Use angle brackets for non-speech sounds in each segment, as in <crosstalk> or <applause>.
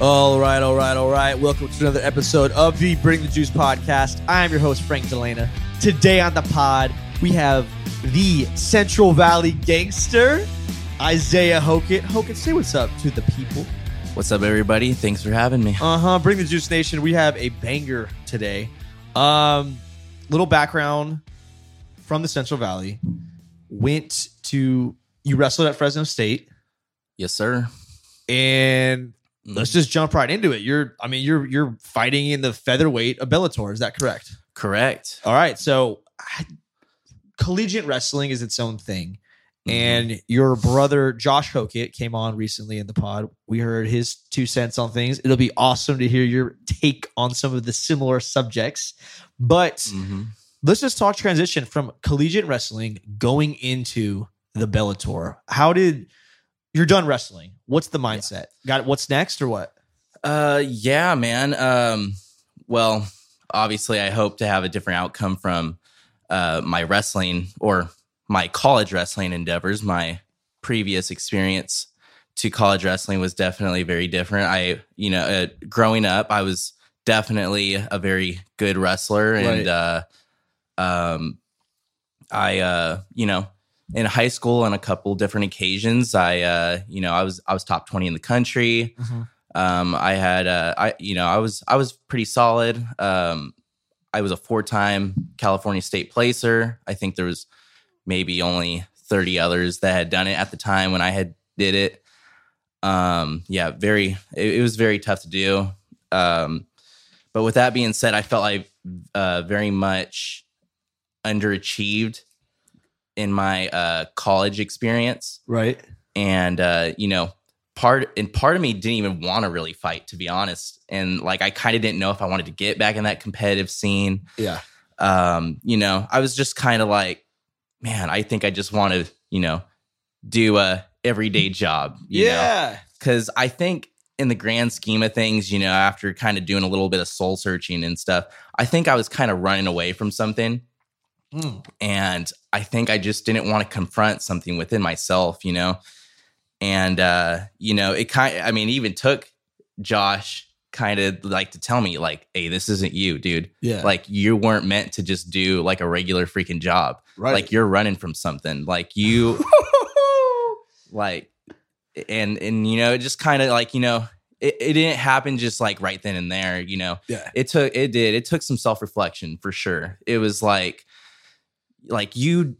All right, all right, all right. Welcome to another episode of the Bring the Juice podcast. I am your host, Frank Delana. Today on the pod, we have the Central Valley gangster, Isaiah Hokit. Hokit, say what's up to the people. What's up, everybody? Thanks for having me. Uh huh. Bring the Juice Nation. We have a banger today. Um, little background from the Central Valley. Went to you wrestled at Fresno State, Yes, sir. and. Let's just jump right into it. You're, I mean, you're you're fighting in the featherweight of Bellator. Is that correct? Correct. All right. So, I, collegiate wrestling is its own thing. Mhm. And your brother Josh Hokit came on recently in the pod. We heard his two cents on things. It'll be awesome to hear your take on some of the similar subjects. But Mhm. let's just talk transition from collegiate wrestling going into the Bellator. How did you're done wrestling? What's the mindset? Got it? What's next or what? Uh, yeah, man. Um, well, obviously, I hope to have a different outcome from uh, my wrestling or my college wrestling endeavors. My previous experience to college wrestling was definitely very different. I, you know, uh, growing up, I was definitely a very good wrestler, and uh, um, I, uh, you know, in high school on a couple different occasions, I, uh, you know, I was I was top twenty in the country. Um, I had, uh, I, you know, I was, I was pretty solid. Um, I was a four-time California state placer. I think there was maybe only 30 others that had done it at the time when I had did it. Um, yeah, very, it, it was very tough to do. Um, but with that being said, I felt like, uh, very much underachieved in my, uh, college experience Right. and uh, you know, part and part of me didn't even want to really fight, to be honest. And like, I kind of didn't know if I wanted to get back in that competitive scene. Yeah. Um, you know, I was just kind of like, man, I think I just want to, you know, do a everyday <laughs> job. You yeah. because I think in the grand scheme of things, you know, after kind of doing a little bit of soul searching and stuff, I think I was kind of running away from something Mm. and i think i just didn't want to confront something within myself you know? And uh you know it kind i mean even took josh kind of like to tell me like hey this isn't you dude. Yeah. like you weren't meant to just do like a regular freaking job. Right. like you're running from something. Like you <laughs> like and and you know it just kind of like you know it, it didn't happen just like right then and there you know? Yeah. it took it did. It took some self-reflection for sure. It was like like you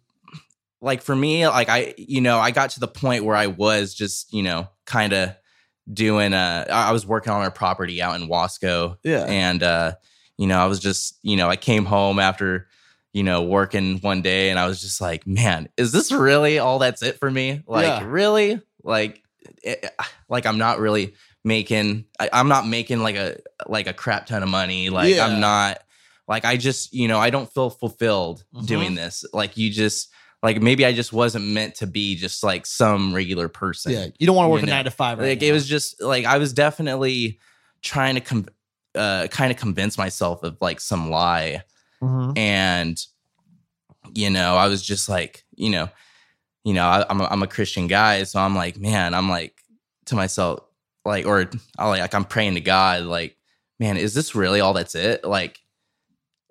like for me like i you know i got to the point where i was just you know kind of doing uh i was working on our property out in wasco Yeah. and uh you know i was just you know i came home after you know working one day and i was just like man is this really all that's it for me like Yeah. really like it, like i'm not really making I, i'm not making like a like a crap ton of money like Yeah. i'm not like i just you know i don't feel fulfilled Mhm. doing this like you just like maybe i just wasn't meant to be just like some regular person Yeah. You don't want to work you a know, nine to five right like now. it was just like I was definitely trying to com- uh, kind of convince myself of like some lie, Mhm. and you know I was just like you know, you know I, I'm a, I'm a Christian guy, so I'm like man, I'm like to myself like or I like I'm praying to God like man, is this really all that's it? Like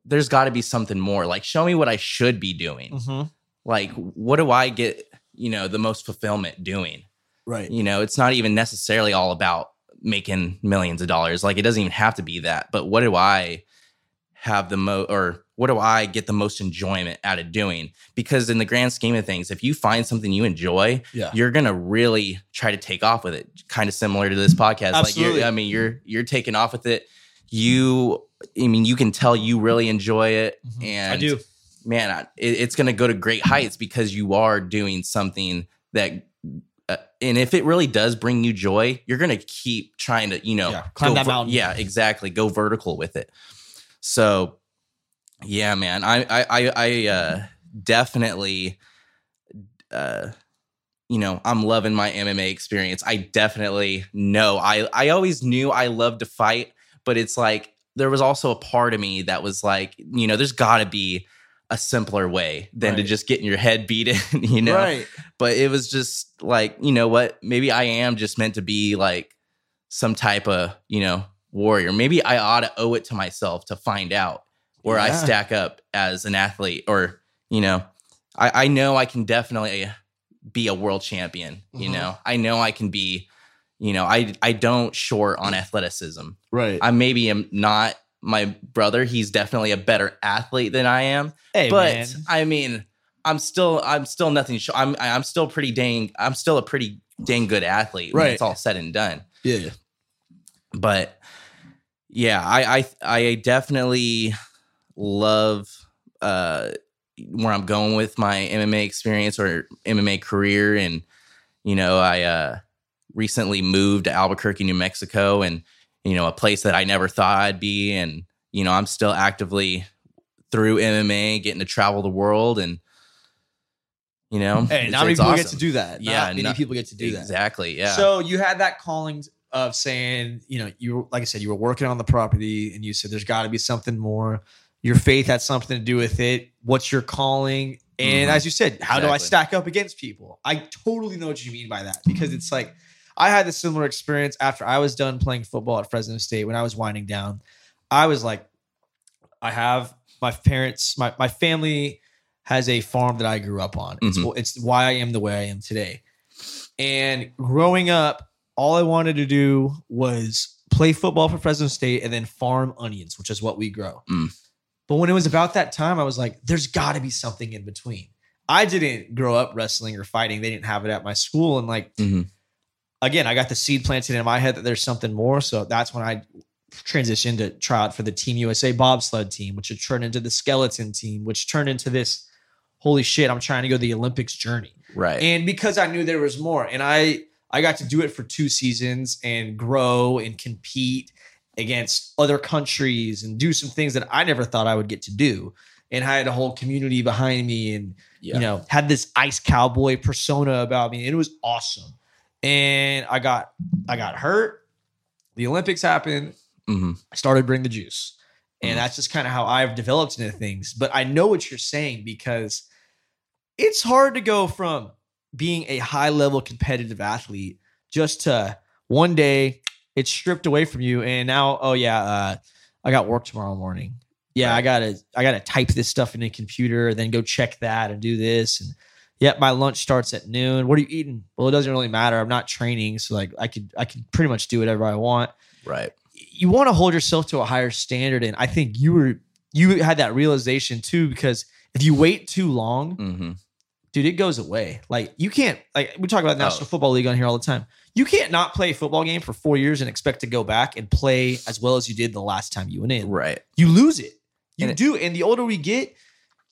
there's got to be something more. Like show me what I should be doing. Mhm. Like what do I get you know the most fulfillment doing? Right. you know it's not even necessarily all about making millions of dollars like it doesn't even have to be that but what do i have the mo or what do i get the most enjoyment out of doing because in the grand scheme of things if you find something you enjoy Yeah. you're gonna really try to take off with it kind of similar to this podcast like Absolutely. you're i mean you're you're taking off with it you i mean you can tell you really enjoy it Mhm. and I do. man, I- it, it's going to go to great heights because you are doing something that, uh, and if it really does bring you joy, you're going to keep trying to, you know, Yeah, climb that mountain. Yeah, exactly. Go vertical with it. So, yeah, man, I, I, I, I uh, definitely, uh, you know, I'm loving my MMA experience. I definitely know. I, I always knew I loved to fight, but it's like there was also a part of me that was like, you know, there's got to be a simpler way than to Right. just getting your head beat in, <laughs> you know. Right. But it was just like, you know what? Maybe I am just meant to be like some type of you know warrior. Maybe I ought to owe it to myself to find out where I stack up as an athlete, or you know, I, I know I can definitely be a world champion. You Mhm. know, I know I can be. You know, I I don't short on athleticism. Right. I maybe am not my brother. He's definitely a better athlete than I am. hey, but man. I mean, I'm still I'm still nothing. Sh- I'm I'm still pretty dang. I'm still a pretty dang good athlete. When Right. it's all said and done. Yeah. But yeah, I I I definitely love uh where I'm going with my MMA experience or MMA career, and you know, I uh recently moved to Albuquerque, New Mexico, and you know, a place that I never thought I'd be, and you know, I'm still actively through MMA getting to travel the world and. You know, Hey, not many people get to do that. Yeah, Not many no- people get to do that. Exactly. Yeah. So you had that calling of saying, you know, you like I said, you were working on the property, and you said there's got to be something more. Your faith had something to do with it. What's your calling? And Mhm. as you said, how do I stack up against people? I totally know what you mean by that because it's like I had a similar experience after I was done playing football at Fresno State when I was winding down. I was like, I have my parents, my my family has a farm that I grew up on. It's Mhm. it's why I am the way I am today. And growing up, all I wanted to do was play football for Fresno State and then farm onions, which is what we grow. Mm. But when it was about that time, I was like, there's got to be something in between. I didn't grow up wrestling or fighting. They didn't have it at my school. And like, Mhm. Again, I got the seed planted in my head that there's something more. So that's when I transitioned to try out for the Team USA bobsled team, which had turned into the skeleton team, which turned into this holy shit, I'm trying to go the Olympics journey. right. And because I knew there was more, and I I got to do it for two seasons and grow and compete against other countries and do some things that I never thought I would get to do. And I had a whole community behind me and yeah. you know, had this ice cowboy persona about me. And it was awesome. And I got I got hurt. The Olympics happened. Mhm. I started bring the juice. And Mhm. that's just kind of how I've developed into things. But I know what you're saying because it's hard to go from being a high level competitive athlete just to one day it's stripped away from you and now oh yeah uh, i got work tomorrow morning yeah i gotta i gotta type this stuff in a computer then go check that and do this and yep my lunch starts at noon. What are you eating? Well it doesn't really matter. I'm not training so like i could i could pretty much do whatever i want. Right. you want to hold yourself to a higher standard and i think you were you had that realization too because if you wait too long hmm dude it goes away. Like you can't like we talk about the national Oh. football league on here all the time. You can't not play a football game for four years and expect to go back and play as well as you did the last time you went in. Right. you lose it. You And it- do and the older we get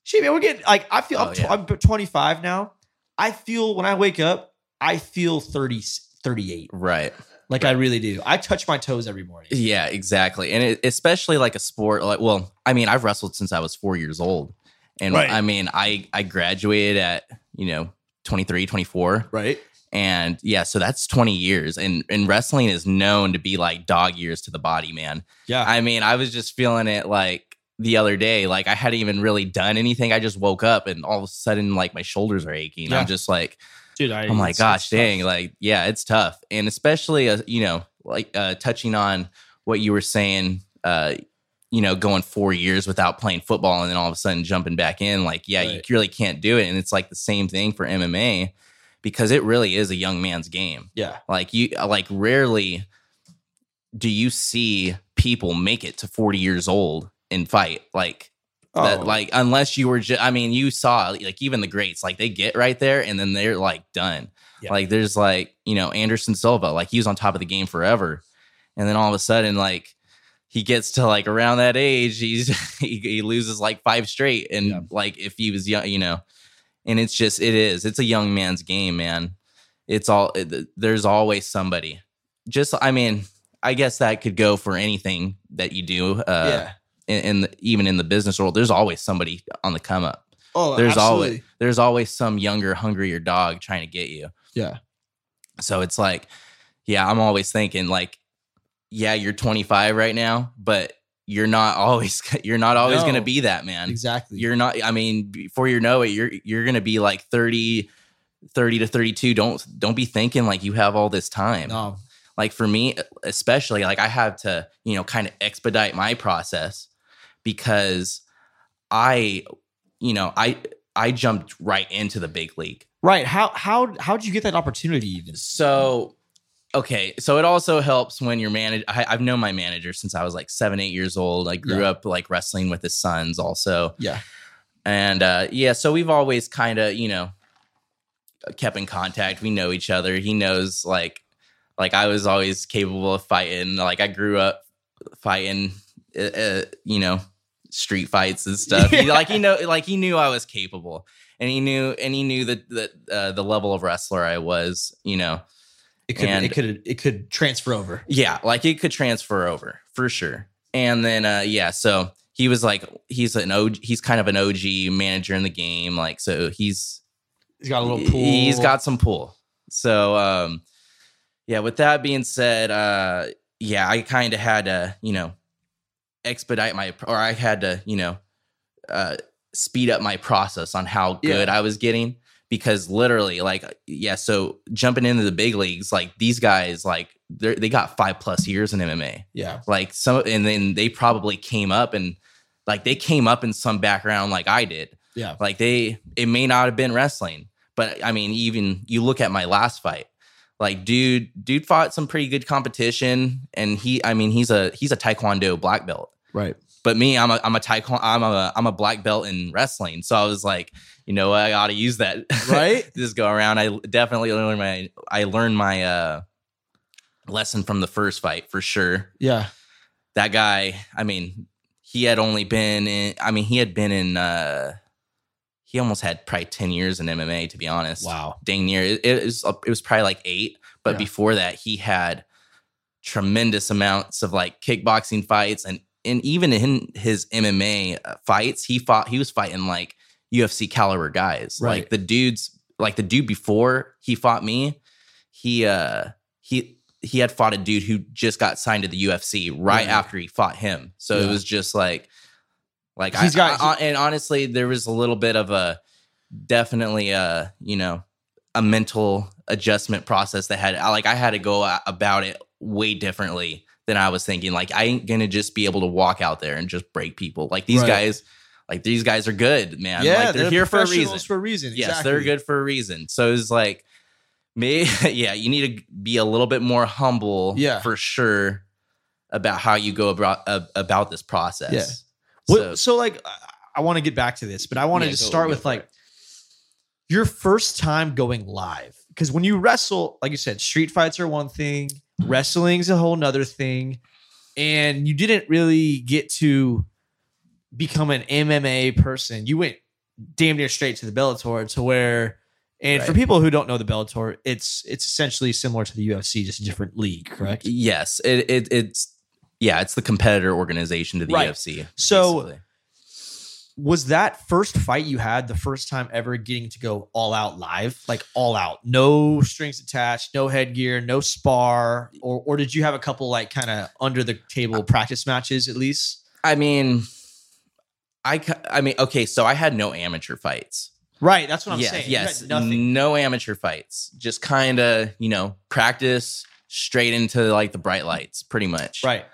shit man we're getting like i feel Oh, I'm, tw- yeah. I'm 25 now i feel when i wake up i feel 30 38 Right. like i really do i touch my toes every morning Yeah, exactly. And it, especially like a sport like well, I mean, I've wrestled since I was 4 years old. And Right. I mean, I I graduated at, you know, 23, 24 right and yeah, so that's 20 years and and wrestling is known to be like dog years to the body, man. yeah I mean, I was just feeling it like the other day, like I hadn't even really done anything. I just woke up and all of a sudden like my shoulders are aching. Yeah. I'm just like dude I, oh my it's- gosh it's tough. dang like yeah it's tough and especially uh, you know like uh touching on what you were saying uh you know going four years without playing football and then all of a sudden jumping back in like yeah you really can't do it and it's like the same thing for mma because it really is a young man's game yeah like you like rarely do you see people make it to 40 years old and fight like that Oh. like unless you were just i mean you saw like even the greats like they get right there and then they're like done Yeah. like there's like you know anderson silva like he was on top of the game forever and then all of a sudden like he gets to like around that age he's <laughs> he, he loses like five straight and Yeah. like if he was young you know and it's just it is it's a young man's game man it's all it, there's always somebody just i mean i guess that could go for anything that you do uh yeah in, in the, even in the business world, there's always somebody on the come up. oh There's absolutely. always there's always some younger, hungrier dog trying to get you. yeah So it's like, yeah, I'm always thinking like, yeah, you're 25 right now, but you're not always <laughs> you're not always No. gonna be that man. exactly You're not. I mean, before you know it, you're you're gonna be like 30, 30 to 32. Don't don't be thinking like you have all this time. no like for me especially like i have to you know kind of expedite my process because i you know i i jumped right into the big league Right. How how how did you get that opportunity even? so okay so it also helps when your manager i've known my manager since i was like seven eight years old i grew Yeah. up like wrestling with his sons also Yeah. and uh yeah so we've always kind of you know kept in contact we know each other he knows like like i was always capable of fighting like i grew up fighting uh, uh, you know street fights and <laughs> stuff he, like he know like he knew i was capable and he knew and he knew that that uh, the level of wrestler i was you know It could And- it could it could transfer over. yeah, like it could transfer over for sure. And then uh yeah, so he was like he's an OG he's kind of an OG manager in the game like so he's He's got a little pool. he's got some pool. So um yeah, with that being said, uh yeah, I kind of had to, you know, expedite my or I had to, you know, uh speed up my process on how good I was getting because literally like yeah, so jumping into the big leagues like these guys like they they got 5 plus years in MMA yeah. like some and then they probably came up and like they came up in some background like I did Yeah. like they it may not have been wrestling but i mean even you look at my last fight like dude dude fought some pretty good competition and he i mean he's a he's a taekwondo black belt Right. but me i'm a i'm a taekwondo i'm a i'm a black belt in wrestling so i was like you know what, i ought to use that Right? <laughs> Just go around i definitely learned my i learned my uh lesson from the first fight for sure Yeah. that guy, I mean, he had only been in, I mean, he had been in, uh, he almost had probably 10 years in MMA, to be honest. Wow. Dang near. It, it was, it was probably like eight. But Yeah. before that, he had tremendous amounts of like kickboxing fights. And, and even in his MMA uh, fights, he fought, he was fighting like UFC caliber guys. Right. Like the dudes, like the dude before he fought me, he, uh, he, he had fought a dude who just got signed to the UFC right after he fought him. So it was just like, like He's I, got- I- and honestly, there was a little bit of a definitely a you know a mental adjustment process that had like I had to go about it way differently than I was thinking. Like I ain't gonna just be able to walk out there and just break people. Like these Right. guys, like these guys are good, man. yeah. like they're, here for a reason. For a reason. Yes, they're good for a reason. So it's like me, <laughs> yeah, you need to be a little bit more humble, Yeah. for sure, about how you go about uh, about this process. Yeah. So, What- So, like, I, I want to get back to this, but I wanted Yeah, to start with like it. your first time going live. Because when you wrestle, like you said, street fights are one thing, wrestling's a whole nother thing. And you didn't really get to become an MMA person. You went damn near straight to the Bellator to where and for people who don't know the Bellator, it's it's essentially similar to the UFC, just a different league, correct? yes, it, it it's yeah, it's the competitor organization to the Right. UFC. So- basically. Was that first fight you had the first time ever getting to go all out live like all out no strings attached no headgear no spar or or did you have a couple like kind of under the table practice matches at least I mean, I I mean, okay, so I had no amateur fights. right that's what i'm yes, saying yes, nothing no amateur fights. Just kind of you know practice straight into like the bright lights, pretty much. right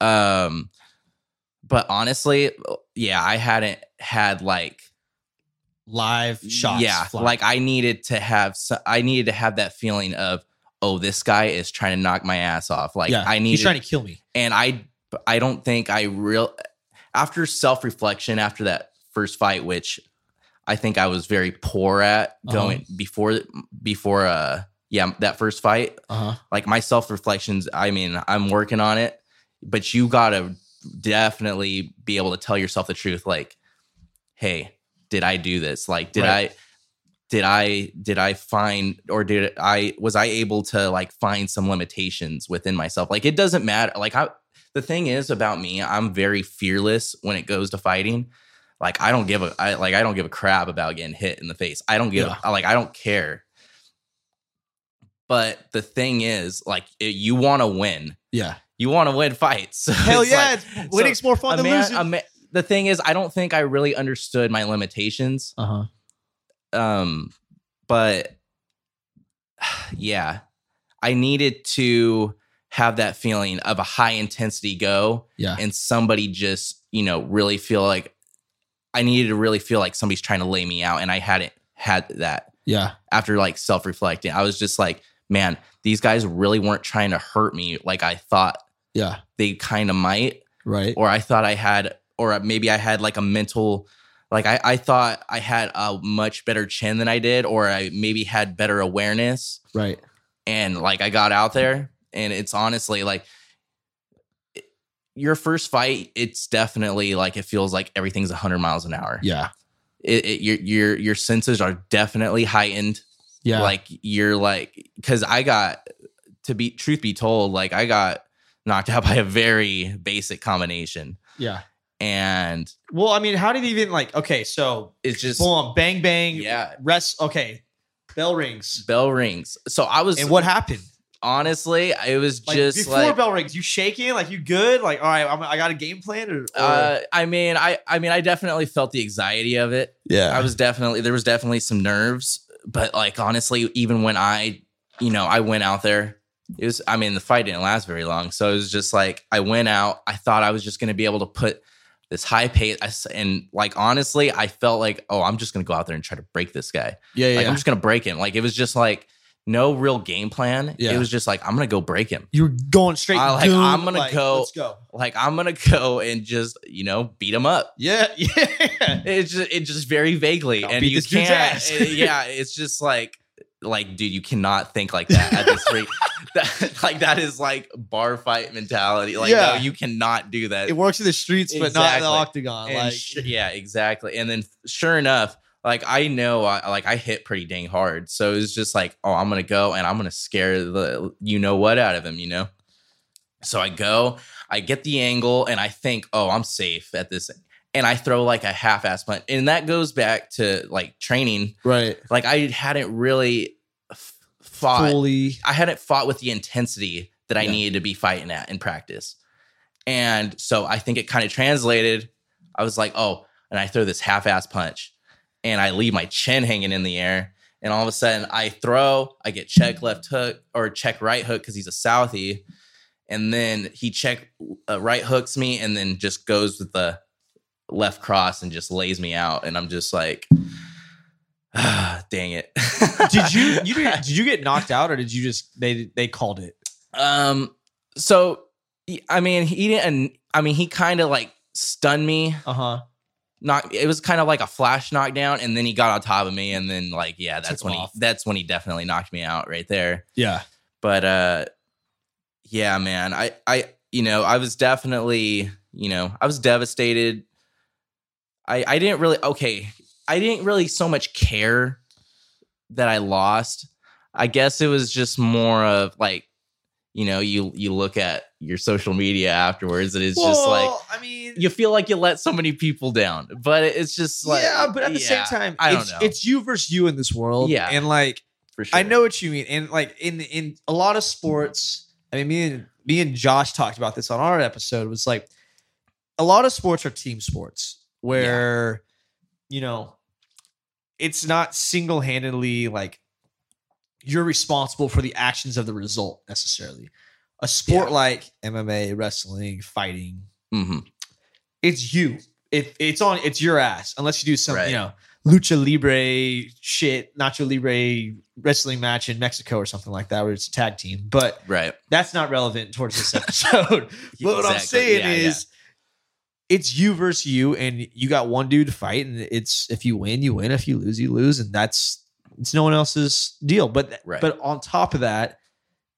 Um, but honestly, yeah, I hadn't had like live shots yeah, flying. like I needed to have I needed to have that feeling of oh, this guy is trying to knock my ass off. Like yeah I need he's trying to kill me and I I don't think I real after self reflection after that first fight, which I think I was very poor at Uh-huh. going before before uh yeah that first fight uh-huh like my self reflections i mean i'm working on it but you gotta definitely be able to tell yourself the truth like hey did i do this? Like did Right. i did i did i find or did i was i able to like find some limitations within myself? Like it doesn't matter. Like i the thing is about me i'm very fearless when it goes to fighting. Like i don't give a I, like i don't give a crap about getting hit in the face. I don't give a, like i don't care. But the thing is like it, you want to win. Yeah you want to win fights <laughs> So hell yeah like, winning's more fun than man- losing a ma- the thing is i don't think i really understood my limitations uh-huh um but <sighs> yeah I needed to have that feeling of a high intensity go Yeah. and somebody just, you know, really feel like I needed to really feel like somebody's trying to lay me out and I hadn't had that Yeah. after like self-reflecting. I was just like, man, these guys really weren't trying to hurt me like I thought Yeah. they kind of might Right. or I thought I had, or maybe I had like a mental, like I, I thought I had a much better chin than I did, or I maybe had better awareness. Right. And like I got out there, and it's honestly like your first fight. It's definitely like it feels like everything's 100 miles an hour. Yeah. It, it, your your your senses are definitely heightened. Yeah. Like you're like, because I got to be truth be told, like I got knocked out <laughs> by a very basic combination yeah. and Well, I mean, how did he even like? Okay, so it's just boom, bang, bang. yeah Rest. Okay. Bell rings. bell rings so i was And what happened? honestly it was Like just before like bell rings, you shaking? Like you good? Like all right, I'm, I got a game plan. Or, or- uh i mean i i mean i definitely felt the anxiety of it yeah. i was definitely there was definitely some nerves but like honestly even when i you know i went out there it was i mean the fight didn't last very long so it was just like i went out i thought i was just going to be able to put this high pace and like honestly i felt like oh i'm just going to go out there and try to break this guy yeah. Yeah. Like I'm just gonna break him. Like it was just like no real game plan. Yeah. It was just like I'm gonna go break him. You're going straight. I like, goon, I'm gonna like, go- Let's go. Like I'm gonna go and just you know beat him up. Yeah. <laughs> Yeah. It's just it just very vaguely, I'll and beat you this can't. ass. it- yeah, it's just like like dude, you cannot think like that at this rate. <laughs> that, like that is like bar fight mentality. Like Yeah. no, you cannot do that. it works in the streets, but not in the octagon. And like sh- yeah, exactly. And then sure enough, like I know, I, like I hit pretty dang hard. So it's just like, oh, I'm gonna go and I'm gonna scare the you know what out of him, you know. So I go, I get the angle, and I think, oh, I'm safe at this. And I throw like a half-ass punch, and that goes back to like training. right. Like I hadn't really f- fought Fully. I hadn't fought with the intensity that I Yeah. needed to be fighting at in practice. And so I think it kind of translated. I was like, oh, and I throw this half ass punch and I leave my chin hanging in the air. And all of a sudden I throw, I get check left hook or check right hook because he's a Southie. And then he check uh, right hooks me and then just goes with the left cross and just lays me out. And I'm just like, ah, <sighs> dang it. <laughs> Did you you did, <laughs> did you get knocked out or did you just they they called it? Um. So, I mean, he didn't. I mean, he kind of like stunned me. Uh huh. Knock. It was kind of like a flash knockdown, and then he got on top of me, and then like, yeah, that's Took when him he. That's when he definitely knocked me out right there. Yeah. But uh, yeah, man, I, I, you know, I was definitely, you know, I was devastated. I, I didn't really. Okay, I didn't really so much care that I lost. I guess it was just more of like, you know, you you look at your social media afterwards, and it's just like I mean, you feel like you let so many people down, but it's just like, yeah, but at the yeah, same time, I don't it's, know. it's you versus you in this world. Yeah. and like for sure. I know what you mean, and like in in a lot of sports, I mean, me and me and Josh talked about this on our episode. Was like a lot of sports are team sports where you know it's not single handedly like you're responsible for the actions of the result necessarily. A sport Yeah. like MMA, wrestling, fighting, hmm it's you. If it's on, it's your ass. Unless you do some, Right. you know, lucha libre shit, nacho libre wrestling match in Mexico or something like that, where it's a tag team. But Right. that's not relevant towards this episode. <laughs> <laughs> but what I'm saying Yeah, yeah. is, it's you versus you, and you got one dude to fight, and it's if you win, you win. If you lose, you lose, and that's it's no one else's deal. But Right. but on top of that,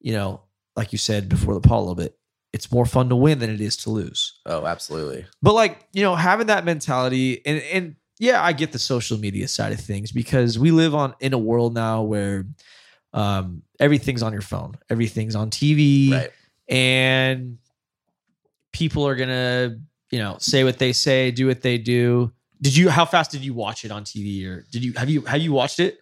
you know, like you said before the pod a little bit, it's more fun to win than it is to lose. Oh, absolutely. But like, you know, having that mentality and and yeah, I get the social media side of things because we live on in a world now where um everything's on your phone, everything's on TV Right. and people are going to, you know, say what they say, do what they do. Did you how fast did you watch it on TV or did you have you have you watched it?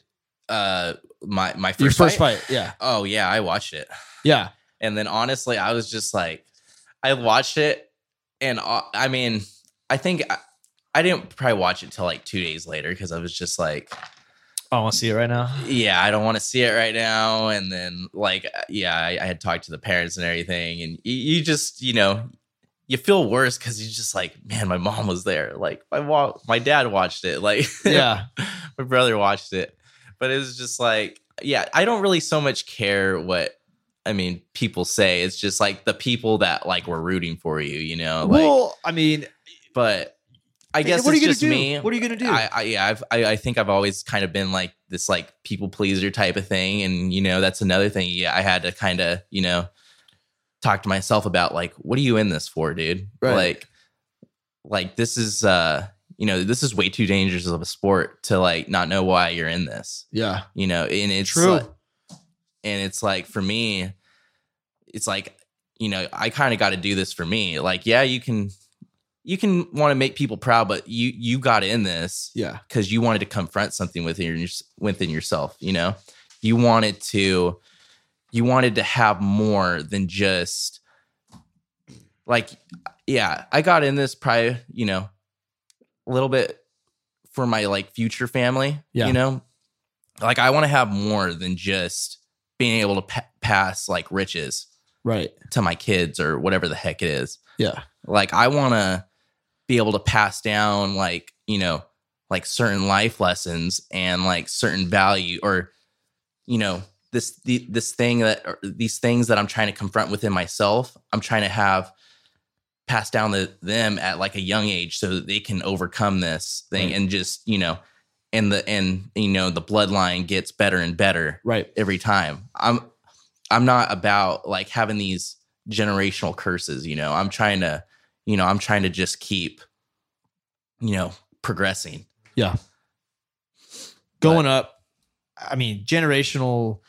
Uh, my my first Your first fight? fight. Yeah. Oh yeah, I watched it, Yeah. and then honestly, I was just like, I watched it, and uh, I mean, I think I, I didn't probably watch it till like two days later because I was just like, I want to see it right now. yeah, I don't want to see it right now. And then, like, uh, yeah, I, I had talked to the parents and everything, and you, you just, you know, you feel worse because you're just like, man, my mom was there. Like, my mom, my dad watched it. Like, Yeah. <laughs> my brother watched it, but it was just like, yeah, I don't really so much care what. I mean, people say it's just like the people that like were rooting for you, you know. Like, well, I mean, but I guess what are you gonna just do? me. What are you gonna do? I, I yeah, I've, I I think I've always kind of been like this like people pleaser type of thing, and you know that's another thing. Yeah, I had to kind of you know talk to myself about like what are you in this for, dude? Right. Like, like this is uh you know this is way too dangerous of a sport to like not know why you're in this. yeah, You know, and it's True. like- and it's like for me, it's like you know I kind of got to do this for me. Like, yeah, you can you can want to make people proud, but you you got in this yeah, because you wanted to confront something within your, within yourself. You know, you wanted to you wanted to have more than just like yeah. I got in this probably you know a little bit for my like future family. Yeah. you know, like I want to have more than just being able to pa- pass like riches right, to my kids or whatever the heck it is yeah, like i want to be able to pass down like you know like certain life lessons and like certain value or you know this the, this thing that or these things that i'm trying to confront within myself i'm trying to have passed down to them at like a young age so that they can overcome this thing Right. and just you know and the and you know the bloodline gets better and better right. every time. I'm I'm not about like having these generational curses, you know. I'm trying to, you know, I'm trying to just keep you know, progressing. Yeah. Going up, I mean, generational.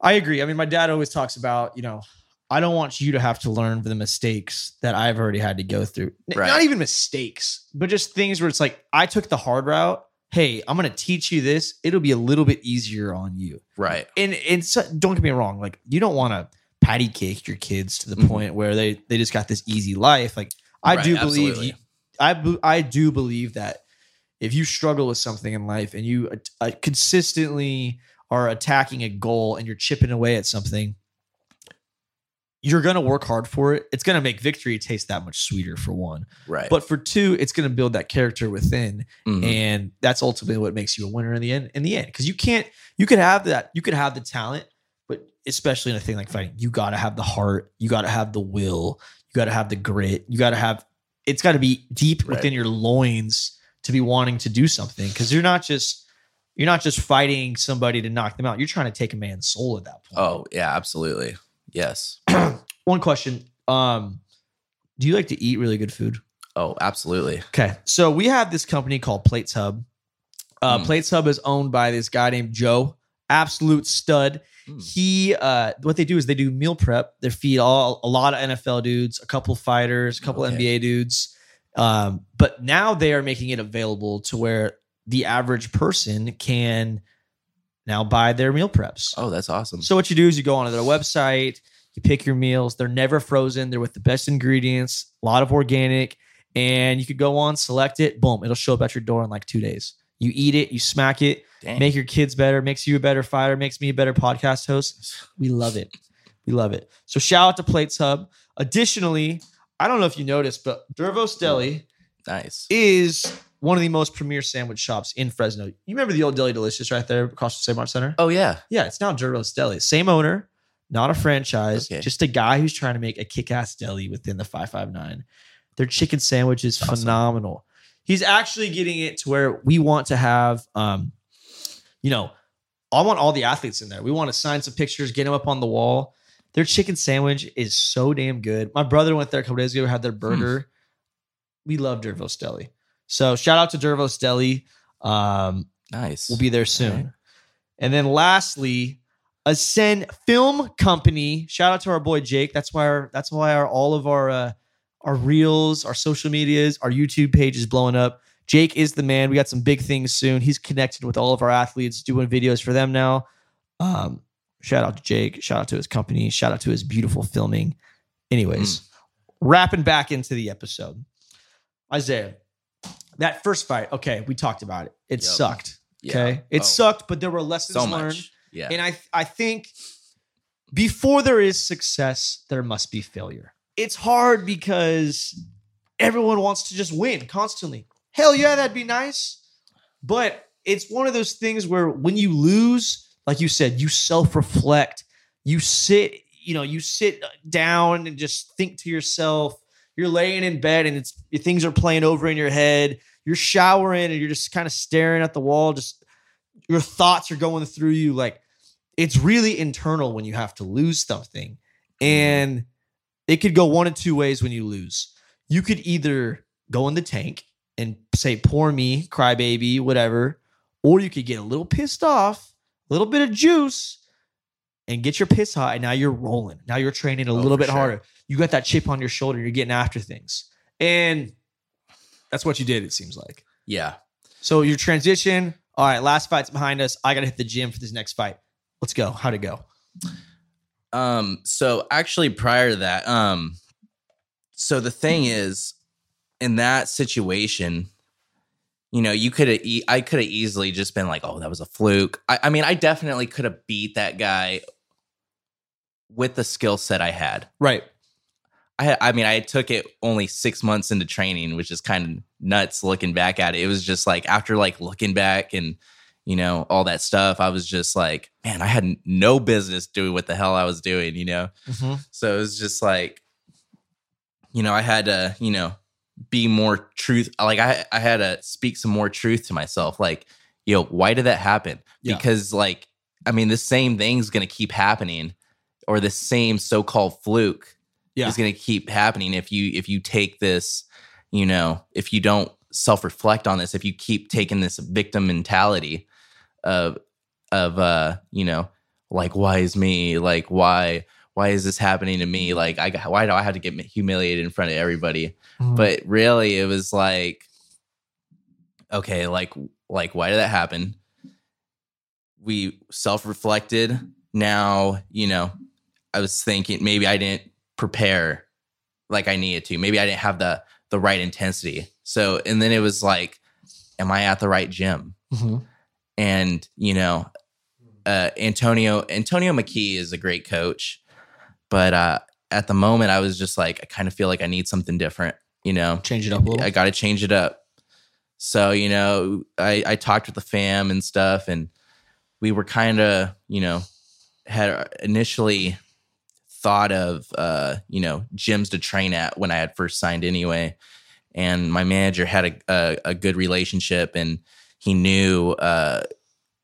I agree. I mean, my dad always talks about, you know, I don't want you to have to learn the mistakes that I've already had to go through. N- Right. Not even mistakes, but just things where it's like, I took the hard route. Hey, I'm going to teach you this. It'll be a little bit easier on you. Right. And and so, don't get me wrong, like you don't want to patty cake your kids to the Mhm. point where they they just got this easy life. Like I Right, do believe absolutely. you, I I do believe that if you struggle with something in life and you uh, consistently are attacking a goal and you're chipping away at something, you're going to work hard for it. It's going to make victory taste that much sweeter for one. Right. But for two, it's going to build that character within Mhm. and that's ultimately what makes you a winner in the end in the end because you can't you could have that you could have the talent but especially in a thing like fighting you got to have the heart you got to have the will you got to have the grit you got to have it's got to be deep Right. within your loins to be wanting to do something because you're not just you're not just fighting somebody to knock them out you're trying to take a man's soul at that point oh, yeah, absolutely. Yes. <clears throat> one question um do you like to eat really good food Oh, absolutely. Okay. So we have this company called Plates Hub. Uh, Mm. Plates Hub is owned by this guy named Joe, absolute stud. Mm. He, uh, what they do is they do meal prep. They feed all a lot of NFL dudes, a couple fighters, a couple Okay. NBA dudes. Um, but now they are making it available to where the average person can now buy their meal preps. Oh, that's awesome. So what you do is you go onto their website, you pick your meals. They're never frozen. They're with the best ingredients, a lot of organic, and you could go on, select it, boom, it'll show up at your door in like two days. You eat it, you smack it, Dang. make your kids better, makes you a better fighter, makes me a better podcast host. <sighs> We love it. We love it. So shout out to Plates Hub. Additionally, I don't know if you noticed, but Dervos Deli nice. is one of the most premier sandwich shops in Fresno. You remember the old Deli Delicious right there across the Save Mart Center? Oh yeah. Yeah, it's now Dervos Deli. Same owner, not a franchise, Okay. just a guy who's trying to make a kick-ass deli within the 559. Their chicken sandwich is Awesome. phenomenal. He's actually getting it to where we want to have um you know, I want all the athletes in there. We want to sign some pictures, get them up on the wall. Their chicken sandwich is so damn good. My brother went there a couple days ago, had their burger. We love Dervos Deli. So shout out to Dervos Deli. Um, Nice. We'll be there soon. Alright. And then lastly, Ascend Film Company. Shout out to our boy Jake. That's why our that's why our all of our uh, our reels, our social medias, our YouTube page is blowing up. Jake is the man. We got some big things soon. He's connected with all of our athletes, doing videos for them now. Um, shout out to Jake. Shout out to his company. Shout out to his beautiful filming. Anyways, wrapping back into the episode. Isaiah, that first fight, okay, we talked about it. It Yep. sucked. Okay, it Oh, sucked, but there were lessons so learned. Yeah. And I I think before there is success, there must be failure. It's hard because everyone wants to just win constantly. Hell yeah, that'd be nice. But it's one of those things where when you lose, like you said, you self-reflect. You sit, you know, you sit down and just think to yourself. You're laying in bed and it's things are playing over in your head. You're showering and you're just kind of staring at the wall, just your thoughts are going through you like it's really internal when you have to lose something. Mm-hmm. And it could go one of two ways when you lose. You could either go in the tank and say poor me crybaby whatever or you could get a little pissed off a little bit of juice and get your piss hot and now you're rolling. Now you're training a Oh, little bit sure. harder you got that chip on your shoulder you're getting after things and that's what you did it seems like yeah. so your transition. All right, last fight's behind us. I gotta hit the gym for this next fight. Let's go. How'd it go? Um, so actually prior to that, um, so the thing is, in that situation, you know, you could have, e- I could have easily just been like, oh, that was a fluke. I, I mean, I definitely could have beat that guy with the skill set I had. Right. I, had- I mean, I took it only six months into training, which is kind of nuts looking back at it. It was just like after like looking back and you know all that stuff, I was just like, man, I had no business doing what the hell I was doing, you know. Mm-hmm. So it was just like, you know, I had to, you know, be more truth. Like I, I had to speak some more truth to myself. Like, yo, why did that happen? Yeah. Because like, I mean, the same thing's gonna keep happening, or the same so-called fluke Yeah. is gonna keep happening if you if you take this, you know, if you don't self-reflect on this, if you keep taking this victim mentality of of uh, you know, like why is me? Like why why is this happening to me? Like i why do i have to get humiliated in front of everybody? Mhm. but really it was like okay like like why did that happen? We self-reflected. Now you know i was thinking maybe i didn't prepare like i needed to. Maybe i didn't have the the right intensity. So and then it was like am i at the right gym? Mhm. and you know uh antonio antonio mckee is a great coach but uh at the moment i was just like i kind of feel like i need something different you know? Change it up a little. i gotta change it up. So you know i i talked with the fam and stuff and we were kind of you know had initially thought of uh you know gyms to train at when i had first signed anyway and my manager had a a, a good relationship and he knew uh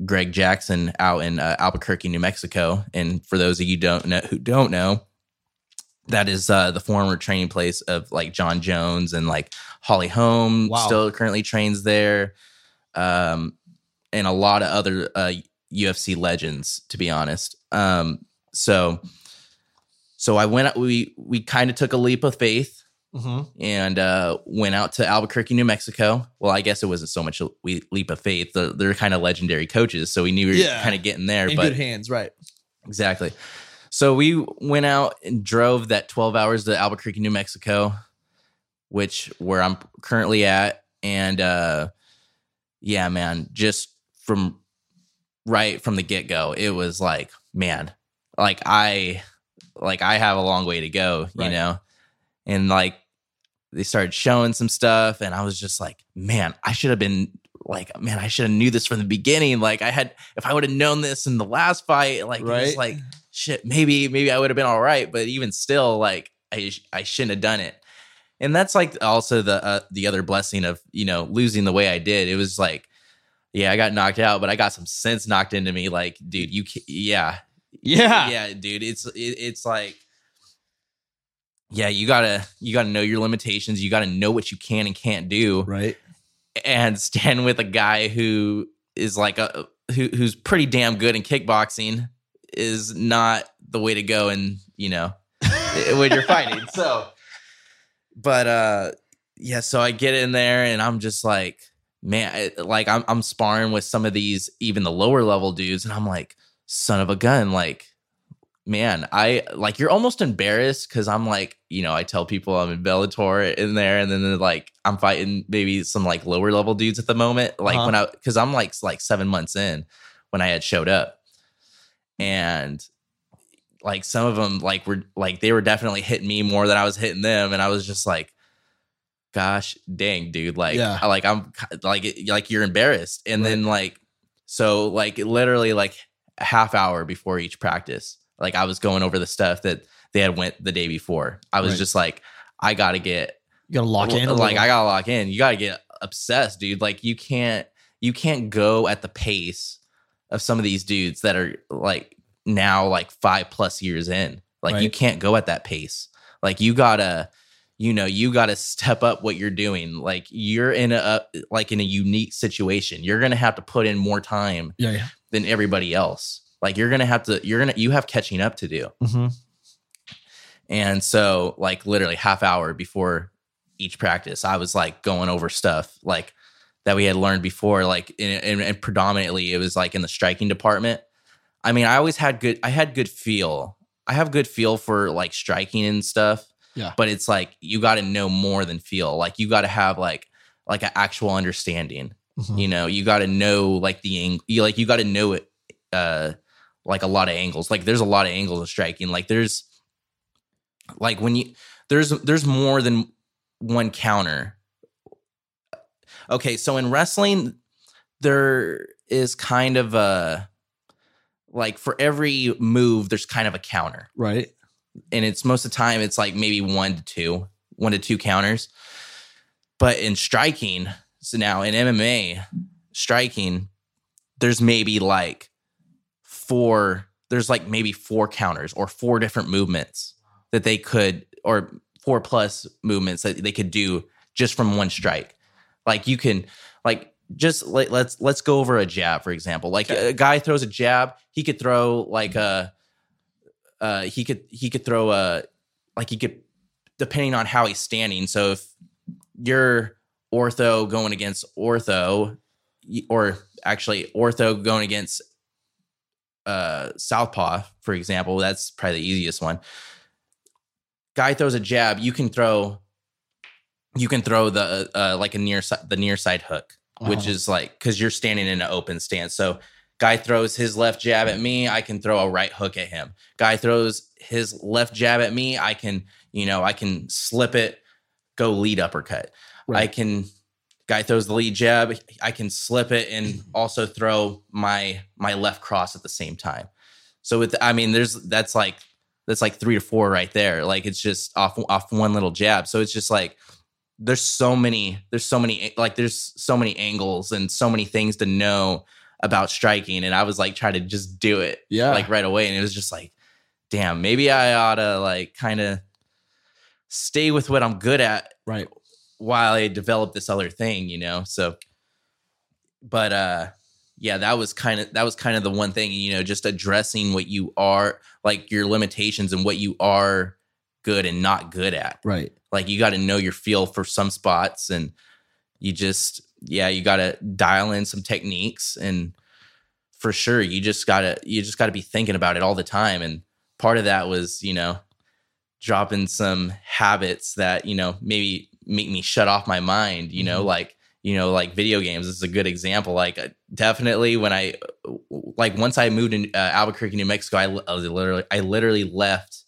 Greg Jackson out in uh, Albuquerque, New Mexico. And for those of you don't know who don't know, that is uh, the former training place of like Jon Jones and like Holly Holm Wow. still currently trains there, um, and a lot of other uh, UFC legends, to be honest. Um, so, so I went. We we kind of took a leap of faith Mhm. and uh, went out to Albuquerque, New Mexico. Well, I guess it wasn't so much a leap of faith. They're, they're kind of legendary coaches, so we knew we were Yeah. kind of getting there. In but good hands, right? exactly. So we went out and drove that 12 hours to Albuquerque, New Mexico, which where I'm currently at. And uh, yeah, man, just from right from the get go, it was like, man, like I like I have a long way to go, you Right. know? And like they started showing some stuff, and I was just like, man, I should have been like, man, I should have knew this from the beginning. Like I had if I would have known this in the last fight, like it was Right. like shit, maybe maybe I would have been all right, but even still, like I I shouldn't have done it. And that's like also the uh, the other blessing of you know losing the way I did. It was like, yeah, I got knocked out, but I got some sense knocked into me. Like, dude, you ca- yeah Yeah. yeah, dude. It's it, it's like yeah, you gotta you gotta know your limitations. You gotta know what you can and can't do Right. and stand with a guy who is like a who who's pretty damn good in kickboxing is not the way to go and you know <laughs> when you're fighting so but uh yeah so i get in there and i'm just like man I- like i'm i'm sparring with some of these even the lower level dudes and i'm like son of a gun like man, I like you're almost embarrassed because I'm like, you know, I tell people I'm in Bellator in there, and then they're like I'm fighting maybe some like lower level dudes at the moment. Like Uh-huh. when I because I'm like like seven months in when I had showed up, and like some of them like were like they were definitely hitting me more than I was hitting them, and I was just like, gosh dang, dude, like Yeah. Like I'm like like you're embarrassed, and then like so like literally like half hour before each practice, like I was going over the stuff that they had went the day before. I was Right. just like, I gotta get You gotta lock in. like. I gotta lock in. You gotta get obsessed, dude. Like you can't you can't go at the pace of some of these dudes that are like now like five plus years in. Like you can't go at that pace. Like you gotta, you know, you gotta step up what you're doing. Like you're in a like in a unique situation. You're gonna have to put in more time yeah, yeah. Than everybody else. Like you're gonna have to, you're gonna, you have catching up to do. Mm-hmm. And so, like, literally half hour before each practice, I was like going over stuff like that we had learned before. Like, and, and, and predominantly it was like in the striking department. I mean, I always had good, I had good feel. I have good feel for like striking and stuff. Yeah. But it's like you got to know more than feel. Like you got to have like like an actual understanding. Mm-hmm. You know, you got to know like the ang- you like you got to know it. Uh, like a lot of angles. Like there's a lot of angles of striking. Like there's like when you there's there's more than one counter. Okay, so in wrestling there is kind of a like for every move there's kind of a counter. Right. And it's most of the time it's like maybe 1 to 2, 1 to 2 counters. But in striking, so now in MMA, striking there's maybe like four there's like maybe four counters or four different movements that they could or four plus movements that they could do just from one strike. Like you can like just like let's let's go over a jab for example. Like a guy throws a jab he could throw like a uh he could he could throw a like he could depending on how he's standing. So if you're ortho going against ortho or actually ortho going against uh southpaw for example that's probably the easiest one. Guy throws a jab you can throw you can throw the uh like a near side the near side hook which Uh-huh. is like because you're standing in an open stance. So guy throws his left jab at me i can throw a right hook at him. Guy throws his left jab at me i can you know i can slip it go lead uppercut i can guy throws the lead jab i can slip it and also throw my my left cross at the same time. So with i mean there's that's like that's like three to four right there. Like it's just off off one little jab. So it's just like there's so many there's so many like there's so many angles and so many things to know about striking. And i was like trying to just do it Yeah. like right away. And it was just like damn maybe i ought to like kind of stay with what i'm good at right. While I developed this other thing, you know. So, but uh, yeah, that was kind of that was kind of the one thing, you know, just addressing what you are like your limitations and what you are good and not good at. Right. Like you got to know your feel for some spots, and you just yeah, you got to dial in some techniques, and for sure, you just gotta you just got to be thinking about it all the time. And part of that was you know dropping some habits that you know maybe make me shut off my mind you know Mhm. like you know like video games is a good example like uh, definitely when i like once i moved in uh, albuquerque new mexico I, I was literally i literally left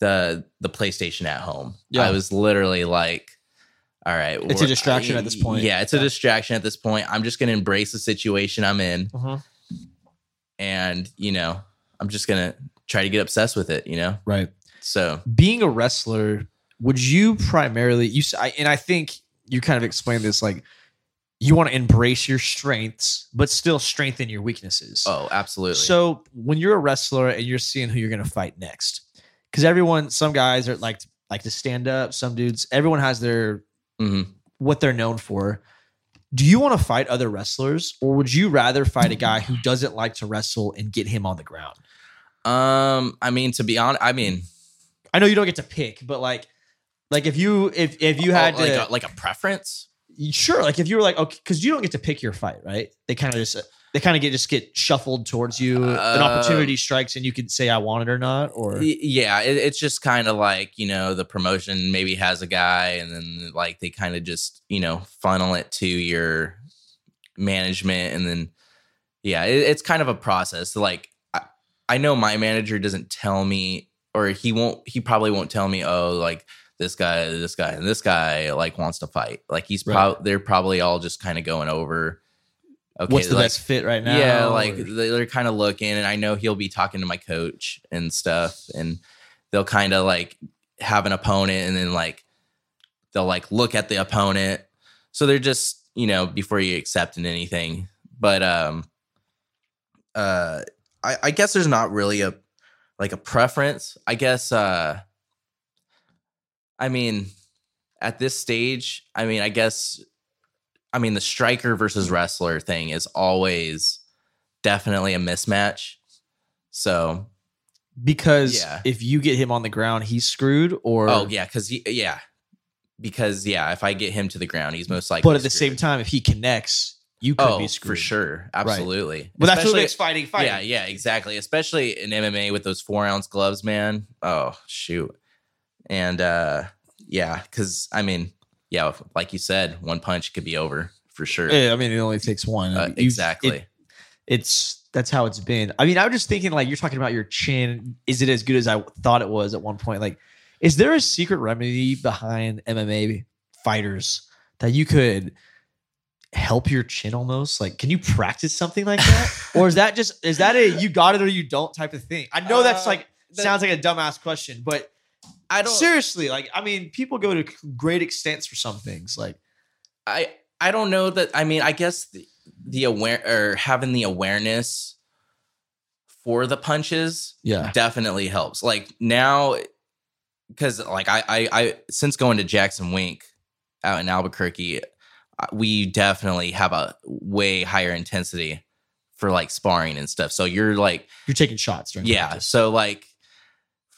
the the playstation at home Yeah. i was literally like all right It's a distraction at this point. yeah it's a distraction at this point i'm just gonna embrace the situation i'm in Uh-huh. and you know i'm just gonna try to get obsessed with it you know Right. so being a wrestler, would you primarily you and I think you kind of explained this like you want to embrace your strengths but still strengthen your weaknesses. oh absolutely So when you're a wrestler and you're seeing who you're going to fight next, because everyone, some guys are like like to stand up, some dudes, everyone has their Mhm. what they're known for. Do you want to fight other wrestlers, or would you rather fight a guy who doesn't like to wrestle and get him on the ground? Um, I mean, to be honest, I mean, I know you don't get to pick, but like, like if you if if you had oh, like to, a, like a preference. sure, like if you were like okay, because you don't get to pick your fight, right? They kind of just they kind of get just get shuffled towards you. An Uh, opportunity strikes, and you can say I want it or not. Or yeah it, it's just kind of like you know the promotion maybe has a guy and then like they kind of just you know funnel it to your management and then yeah it, it's kind of a process like I, I know my manager doesn't tell me or he won't he probably won't tell me oh like this guy this guy and this guy like wants to fight like he's Right. probably they're probably all just kind of going over okay what's the like, best fit right now? yeah, like or- they- they're kind of looking, and I know he'll be talking to my coach and stuff, and they'll kind of like have an opponent, and then like they'll like look at the opponent. So they're just you know before you accepting anything, but um, uh, I, I guess there's not really a like a preference. I guess uh, I mean, at this stage, I mean, I guess I mean, the striker versus wrestler thing is always definitely a mismatch. So, because Yeah. if you get him on the ground, he's screwed. Or oh yeah, because yeah, because yeah, if I get him to the ground, he's most likely. but at the screwed. same time, if he connects, you could oh be for sure, absolutely. But that's what Especially- makes fighting fighting. Yeah, yeah, exactly. Especially in MMA with those four ounce gloves, man. Oh shoot, and uh yeah, because I mean, yeah, like you said, one punch could be over for sure. Yeah, I mean, it only takes one. Uh, exactly. it- it's that's how it's been. I mean, I was just thinking, like you're talking about your chin. Is it as good as I thought it was at one point? Like, is there a secret remedy behind MMA fighters that you could help your chin almost? Like, can you practice something like that, <laughs> or is that just is that a you got it or you don't type of thing? I know that's Uh, like that- sounds like a dumbass question, but I don't. seriously, like, I mean, people go to great extents for some things. Like, I I don't know that. I mean, I guess the, the aware or having the awareness for the punches yeah, definitely helps. Like now, because like I, I I since going to Jackson Wink out in Albuquerque, uh, we definitely have a way higher intensity for like sparring and stuff. So you're like you're taking shots during yeah. So like,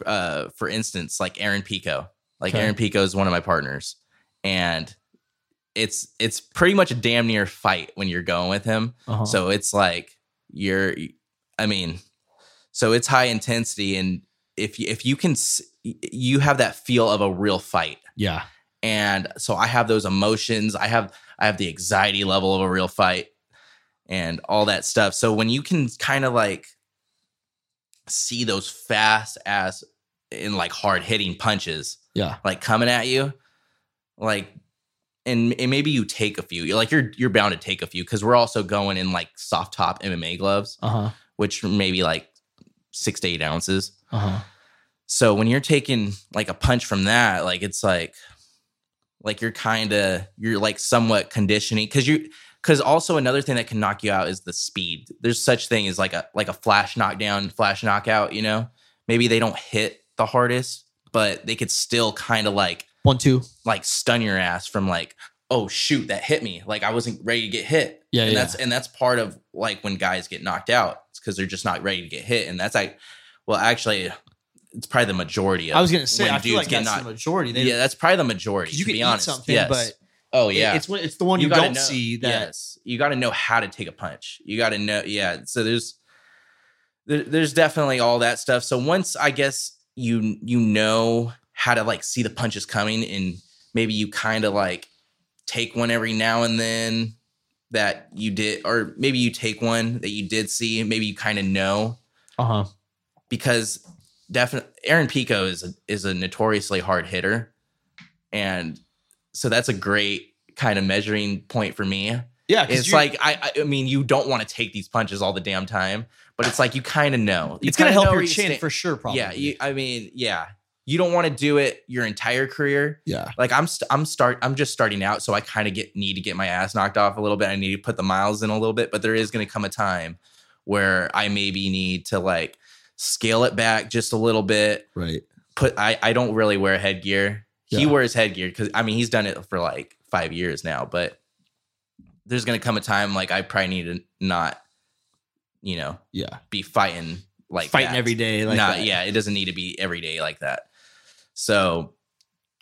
uh, for instance, like Aaron Pico, like Okay. Aaron Pico is one of my partners, and it's it's pretty much a damn near fight when you're going with him. Uh-huh. So it's like you're, I mean, so it's high intensity, and if you, if you can, you have that feel of a real fight, yeah, and so I have those emotions. I have I have the anxiety level of a real fight, and all that stuff. So when you can kind of like see those fast ass and like hard hitting punches yeah, like coming at you like and, and maybe you take a few you're like you're you're bound to take a few because we're also going in like soft top mma gloves uh huh, which maybe like six to eight ounces. Uh huh. so when you're taking like a punch from that like it's like like you're kind of you're like somewhat conditioning because you because also another thing that can knock you out is the speed there's such thing as like a like a flash knockdown flash knockout you know maybe they don't hit the hardest but they could still kind of like One, two. like stun your ass from like oh shoot that hit me like i wasn't ready to get hit Yeah, and yeah. that's and that's part of like when guys get knocked out it's because they're just not ready to get hit and that's like well actually it's probably the majority of I was gonna say, when I feel like that's knocked- the majority. They, yeah that's probably the majority. you to can be honest something, yes. but oh yeah. it's it's the one you, gotta don't know- see that. yes. You got to know how to take a punch. You got to know yeah so there's there, there's definitely all that stuff. So once i guess you you know how to like see the punches coming and maybe you kind of like take one every now and then that you did or maybe you take one that you did see maybe you kind of know. Uh huh. because definitely Aaron Pico is a, is a notoriously hard hitter, and so that's a great kind of measuring point for me. Yeah, It's you- like I I- I mean you don't want to take these punches all the damn time, but it's like you kind of know. You it's gonna help your chin stand. for sure. Probably. Yeah, you, I mean yeah, you don't want to do it your entire career. yeah. Like I'm st- I'm start I'm just starting out, so I kind of get need to get my ass knocked off a little bit. I need to put the miles in a little bit, but there is going to come a time where I maybe need to like scale it back just a little bit. Right. Put I I don't really wear headgear. He Yeah. wears headgear because I mean he's done it for like five years now, but there's going to come a time like I probably need to not, you know, Yeah. be fighting like Fighting that. every day. Like that. yeah, it doesn't need to be every day like that. So,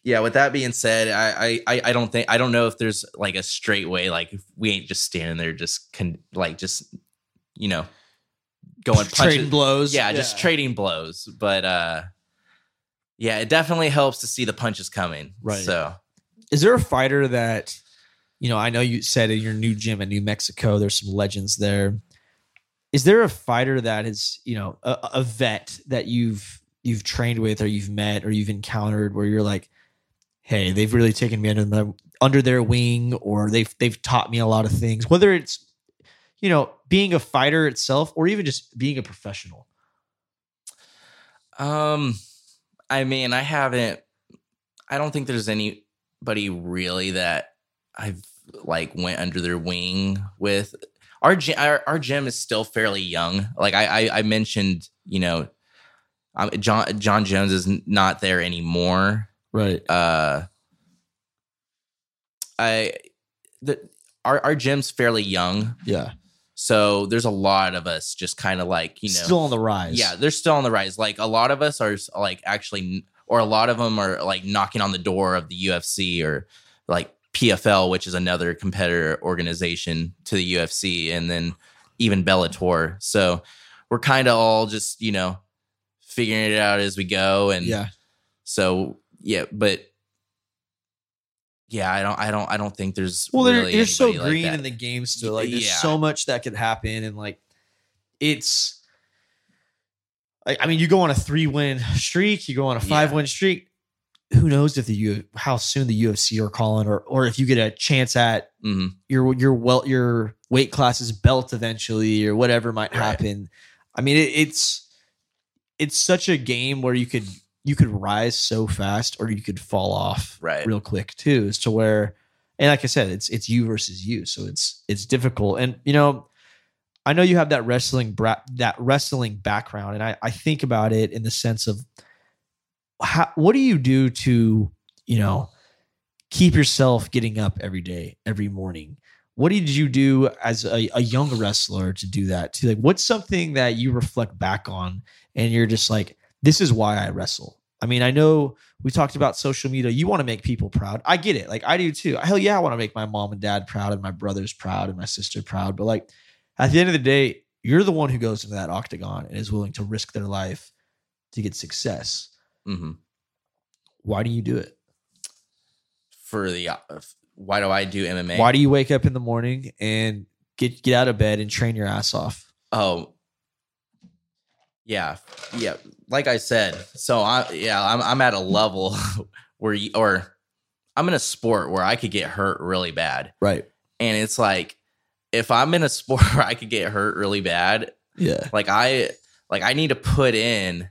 yeah. With that being said, I I I don't think I don't know if there's like a straight way. Like if we ain't just standing there, just con- like just you know, going trading punches. blows. Yeah, just trading blows. But uh yeah, it definitely helps to see the punches coming. Right. So Is there a fighter that, you know, I know you said in your new gym in New Mexico, there's some legends there. Is there a fighter that is, you know, a, a vet that you've you've trained with or you've met or you've encountered where you're like, hey, they've really taken me under their under their wing or they've they've taught me a lot of things, whether it's you know, being a fighter itself or even just being a professional. Um, I mean, I haven't. I don't think there's anybody really that I've like went under their wing with. Our gym, our, our gym is still fairly young. Like I, I, I mentioned, you know, um, Jon Jon Jones is not there anymore. Right. Uh, I the our our gym's fairly young, Yeah. So there's a lot of us just kind of like you know Still on the rise. yeah, they're still on the rise. Like a lot of us are like actually, or a lot of them are like knocking on the door of the UFC or like PFL, which is another competitor organization to the UFC, and then even Bellator. So we're kind of all just you know figuring it out as we go, and Yeah. so yeah, but yeah, I don't, I don't, I don't think there's Well, they're, really they're so like green that. in the game still. Like, there's Yeah. so much that could happen, and like, it's. I, I mean, you go on a three win streak, you go on a five win streak. Who knows if the U how soon the UFC are calling, or or if you get a chance at Mhm. your your well your weight classes belt eventually, or whatever might Right. happen. I mean, it, it's it's such a game where you could you could rise so fast, or you could fall off right, real quick too as to where and like i said it's it's you versus you. So it's it's difficult. And you know i know you have that wrestling bra- that wrestling background and i i think about it in the sense of how what do you do to you know keep yourself getting up every day every morning? What did you do as a, a young wrestler to do that to like what's something that you reflect back on and you're just like this is why i wrestle i mean i know we talked about social media. You want to make people proud. I get it. Like I do too. Hell yeah, I want to make my mom and dad proud and my brothers proud and my sister proud. But like at the end of the day, you're the one who goes into that octagon and is willing to risk their life to get success. Mm-hmm. Why do you do it? for the uh, why do I do MMA? Why do you wake up in the morning and get get out of bed and train your ass off? Oh, yeah, yeah. Like I said, so I yeah, I'm I'm at a level <laughs> where you, or I'm in a sport where I could get hurt really bad, Right. and it's like if I'm in a <laughs> sport where I could get hurt really bad, Yeah. like I like I need to put in,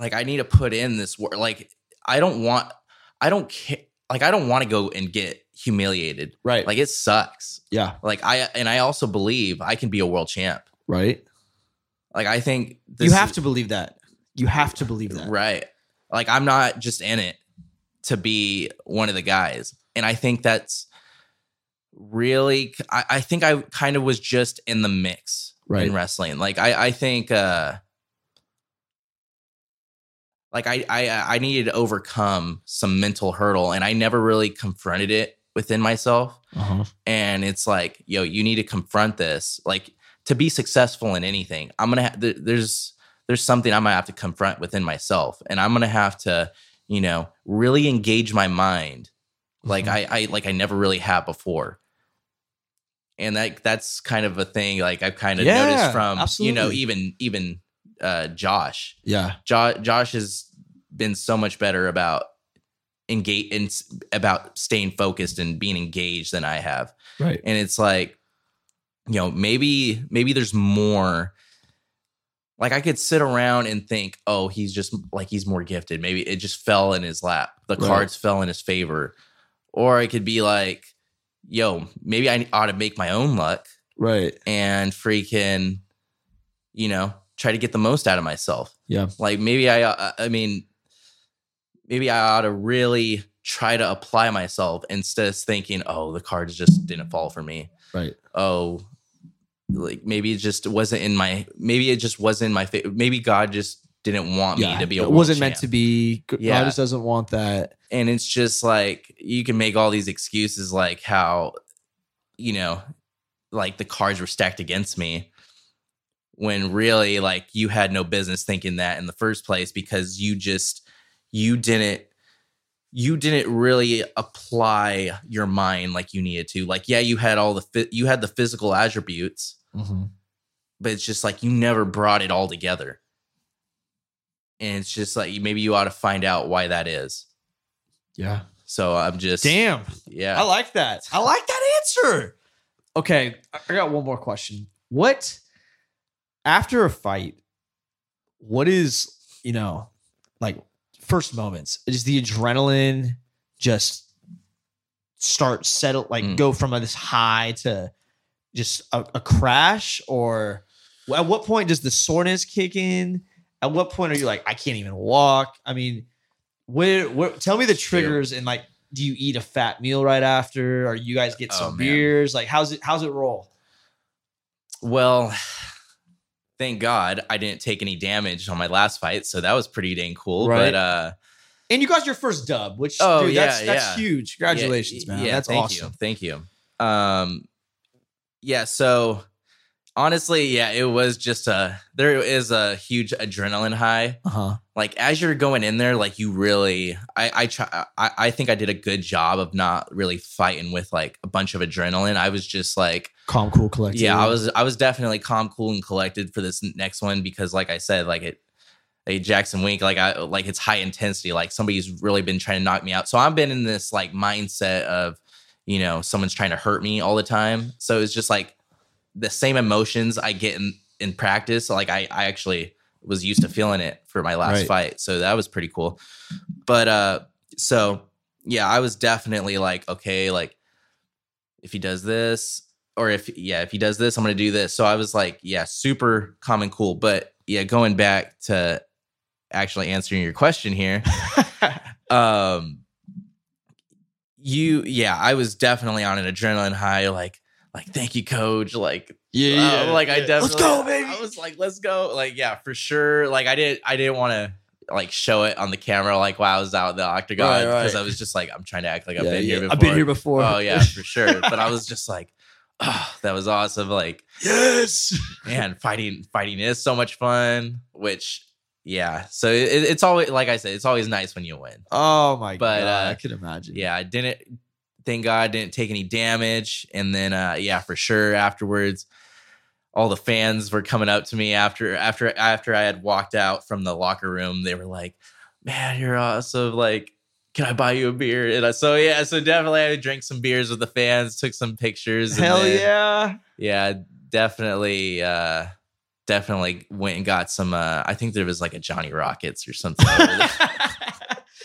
like I need to put in this work. Like I don't want, I don't care. Like I don't want to go and get humiliated. Right. Like it sucks. yeah. Like I and I also believe I can be a world champ. Right. Like I think you have to believe that. You have to believe that. right. Like I'm not just in it to be one of the guys, and I think that's really. I, I think I kind of was just in the mix Right. in wrestling. Like I, I think, uh like I, I, I needed to overcome some mental hurdle, and I never really confronted it within myself. Uh-huh. and it's like yo you need to confront this like to be successful in anything i'm gonna there's there's something I might have to confront within myself and i'm gonna have to you know really engage my mind like Mhm. i i like i never really have before and that that's kind of a thing like i've kind of Yeah, noticed from you know even even uh josh Yeah. jo- josh has been so much better about engage and about staying focused and being engaged than I have. Right. And it's like, you know, maybe maybe there's more. Like I could sit around and think, oh, he's just like he's more gifted. Maybe it just fell in his lap. The Right. cards fell in his favor. Or I could be like, yo, maybe I ought to make my own luck Right. and freaking, you know, try to get the most out of myself. Yeah. Like maybe I, uh, I mean, maybe I ought to really try to apply myself instead of thinking, oh, the cards just didn't fall for me. Right. Oh, like maybe it just wasn't in my, maybe it just wasn't in my favor. Maybe God just didn't want me to be a it wasn't meant to be. God Yeah. just doesn't want that. and it's just like you can make all these excuses like how you know like the cards were stacked against me when really like you had no business thinking that in the first place because you just you didn't you didn't really apply your mind like you needed to like yeah you had all the you had the physical attributes but it's just like you never brought it all together and it's just like maybe you ought to find out why that is Yeah. so i'm just Damn. yeah I like that. I like that answer. Okay, I I got one more question. What after a fight? What is you know like first moments? Is the adrenaline just start settle like Mm. go from this high to just a, a crash, or at what point does the soreness kick in? At what point are you like I can't even walk? I mean, where where? Tell me the triggers and like do you eat a fat meal right after or you guys get Oh, some man. beers like how's it how's it roll Well, thank God I didn't take any damage on my last fight, so that was pretty dang cool. Right. But uh and you got your first dub which Oh, dude, yeah, that's that's yeah. huge congratulations yeah, man yeah, that's thank awesome You, thank you. Um yeah, so honestly, yeah, it was just a there is a huge adrenaline high. uh-huh Like as you're going in there, like you really I I try I, I think I did a good job of not really fighting with like a bunch of adrenaline. I was just like calm cool collected yeah, I was I was definitely calm, cool, and collected for this next one because, like I said, like it, a Jackson Wink, like I like it's high intensity. Like somebody's really been trying to knock me out. So I've been in this like mindset of, you know, someone's trying to hurt me all the time. So it's just like the same emotions I get in in practice. Like I I actually was used to feeling it for my last Right. fight. So that was pretty cool. But uh, so yeah, I was definitely like, okay, like if he does this or if yeah if he does this i'm gonna do this so i was like yeah super calm and cool but yeah going back to actually answering your question here <laughs> um you yeah i was definitely on an adrenaline high like like thank you coach like yeah, uh, like i definitely let's go baby i was like let's go like yeah for sure like i didn't i didn't want to like show it on the camera like while i was out in the octagon because right. i was just like i'm trying to act like i've Yeah, been here before i've been here before Oh yeah, for sure. But I was <laughs> just like, oh, that was awesome. Like, yes man, fighting fighting is so much fun. Which, yeah. So it, it's always like I said, it's always nice when you win. oh my But, god uh, i can imagine Yeah, I didn't. Thank God, didn't take any damage. And then, uh, yeah, for sure. Afterwards, all the fans were coming up to me after after after I had walked out from the locker room. They were like, "Man, you're awesome!" Like, can I buy you a beer? And I, so yeah, so definitely I drank some beers with the fans, took some pictures. and hell then- yeah yeah, definitely, uh, definitely went and got some. Uh, I think there was like a Johnny Rockets or something. over there. <laughs>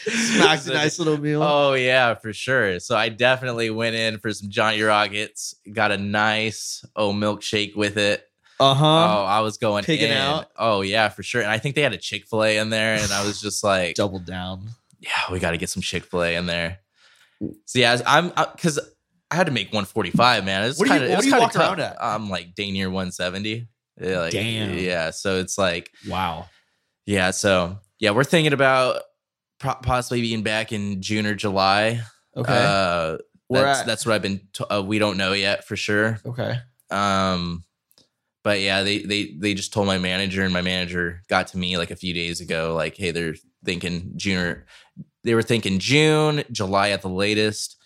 <laughs> smacked a nice little meal Oh yeah, for sure. So I definitely went in for some Johnny Rockets. Got a nice oh milkshake with it. uh-huh oh, I was going pigging in. out? Oh yeah, for sure. And I think they had a Chick Fil A in there, and I was just like, double down yeah, we got to get some Chick Fil A in there. So yeah, I'm because I had to make 145, man. It's What do you- kind of what it was do you kind of around tough. at? I'm like day near 170. Yeah, like, Damn. Yeah, so it's like wow yeah, so yeah, we're thinking about possibly being back in June or July. okay Uh, that's at? that's what I've been. T- uh, we don't know yet for sure. okay Um, but yeah, they they they just told my manager, and my manager got to me like a few days ago, like, hey, they're thinking June. Or, they were thinking June, July at the latest.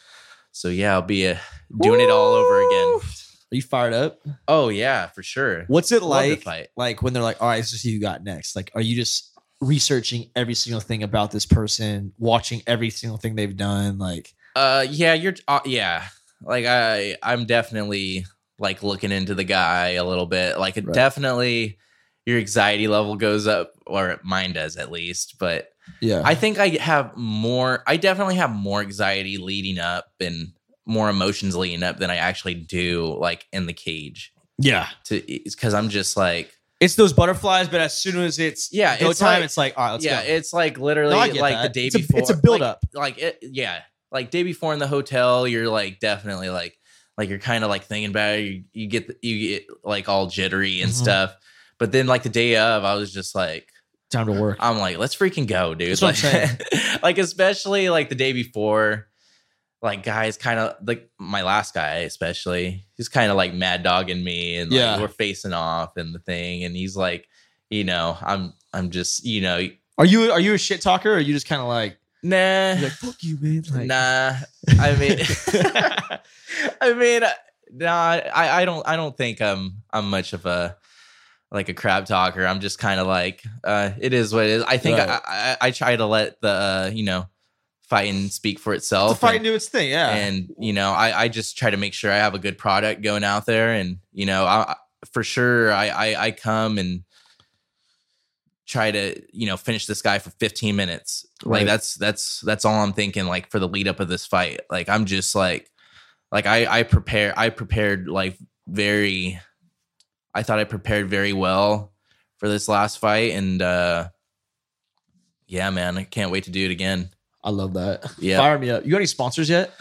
So yeah, I'll be uh, doing it all over again. Are you fired up? Oh yeah, for sure. What's it like? Like when they're like, "All right, this is who you got next." Like, are you just researching every single thing about this person, watching every single thing they've done? Like, Uh, yeah, you're. Uh, yeah, like I, I'm definitely like looking into the guy a little bit. Like it Right. definitely, your anxiety level goes up, or mine does at least. But yeah, I think I have more. I definitely have more anxiety leading up and more emotions leading up than I actually do like in the cage. yeah. To because I'm just like, It's those butterflies, but as soon as it's Yeah, go it's time, like- it's like, all right, let's yeah, go. it's like literally No, like that. the day It's a- before. it's a build like- up. Like, it, yeah, like day before in the hotel, you're like definitely like like you're kind of like thinking about it. You, you get the, you get like all jittery and Mhm. stuff. But then like the day of, I was just like, Time to work. I'm like, let's freaking go, dude. That's like, <laughs> like especially like the day before. Like guys kind of like my last guy especially he's kind of like mad dogging me and like, Yeah. we're facing off and the thing and he's like you know i'm i'm just you know Are you are you a shit talker or are you just kind of like, nah like fuck you, man? Like, nah <laughs> i mean <laughs> i mean uh, nah i i don't i don't think i'm i'm much of a like a crab talker i'm just kind of like uh it is what it is i think Right. I, I i try to let the uh you know fighting speak for the itself fight and- do its thing, yeah. and you know I, I just try to make sure i have a good product going out there and you know I, I- for sure I, I i come and try to you know finish this guy for 15 minutes Right. like that's that's that's all i'm thinking like for the lead up of this fight like i'm just like like i i prepare i prepared like very i thought i prepared very well for this last fight and uh yeah man i can't wait to do it again I love that. Yeah. Fire me up. You got any sponsors yet?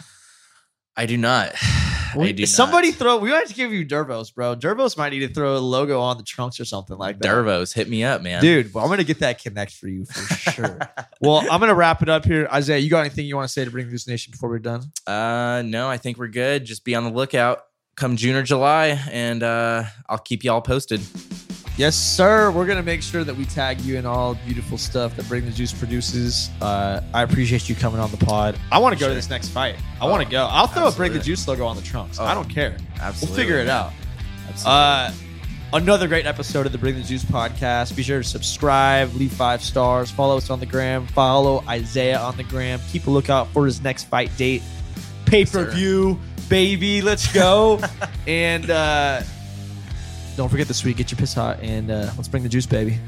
i do not <sighs> I do not. Somebody throw. We might have to give you Dervos, bro. Dervos might need to throw a logo on the trunks or something like that. Dervos, hit me up, man. Dude, well, I'm gonna get that connect for you for <laughs> sure. well, I'm gonna wrap it up here. Isaiah, you got anything you want to say to bring Loose Nation before we're done? Uh, no, I think we're good. Just be on the lookout come June or July, and uh, I'll keep y'all posted. Yes, sir. We're gonna make sure that we tag you in all beautiful stuff that Bring the Juice produces. Uh, I appreciate you coming on the pod. I want to go to this next fight. I want to go. I'll throw a Bring the. Juice logo on the trunks. Oh, I don't care. Absolutely, We'll figure it out. Absolutely. Uh, another great episode of the Bring the Juice podcast. Be sure to subscribe, leave five stars, follow us on the gram, follow Isaiah on the gram. Keep a lookout for his next fight date. Pay per view, baby. Let's go. <laughs> and uh, don't forget this week, get your piss hot and uh, let's bring the juice, baby.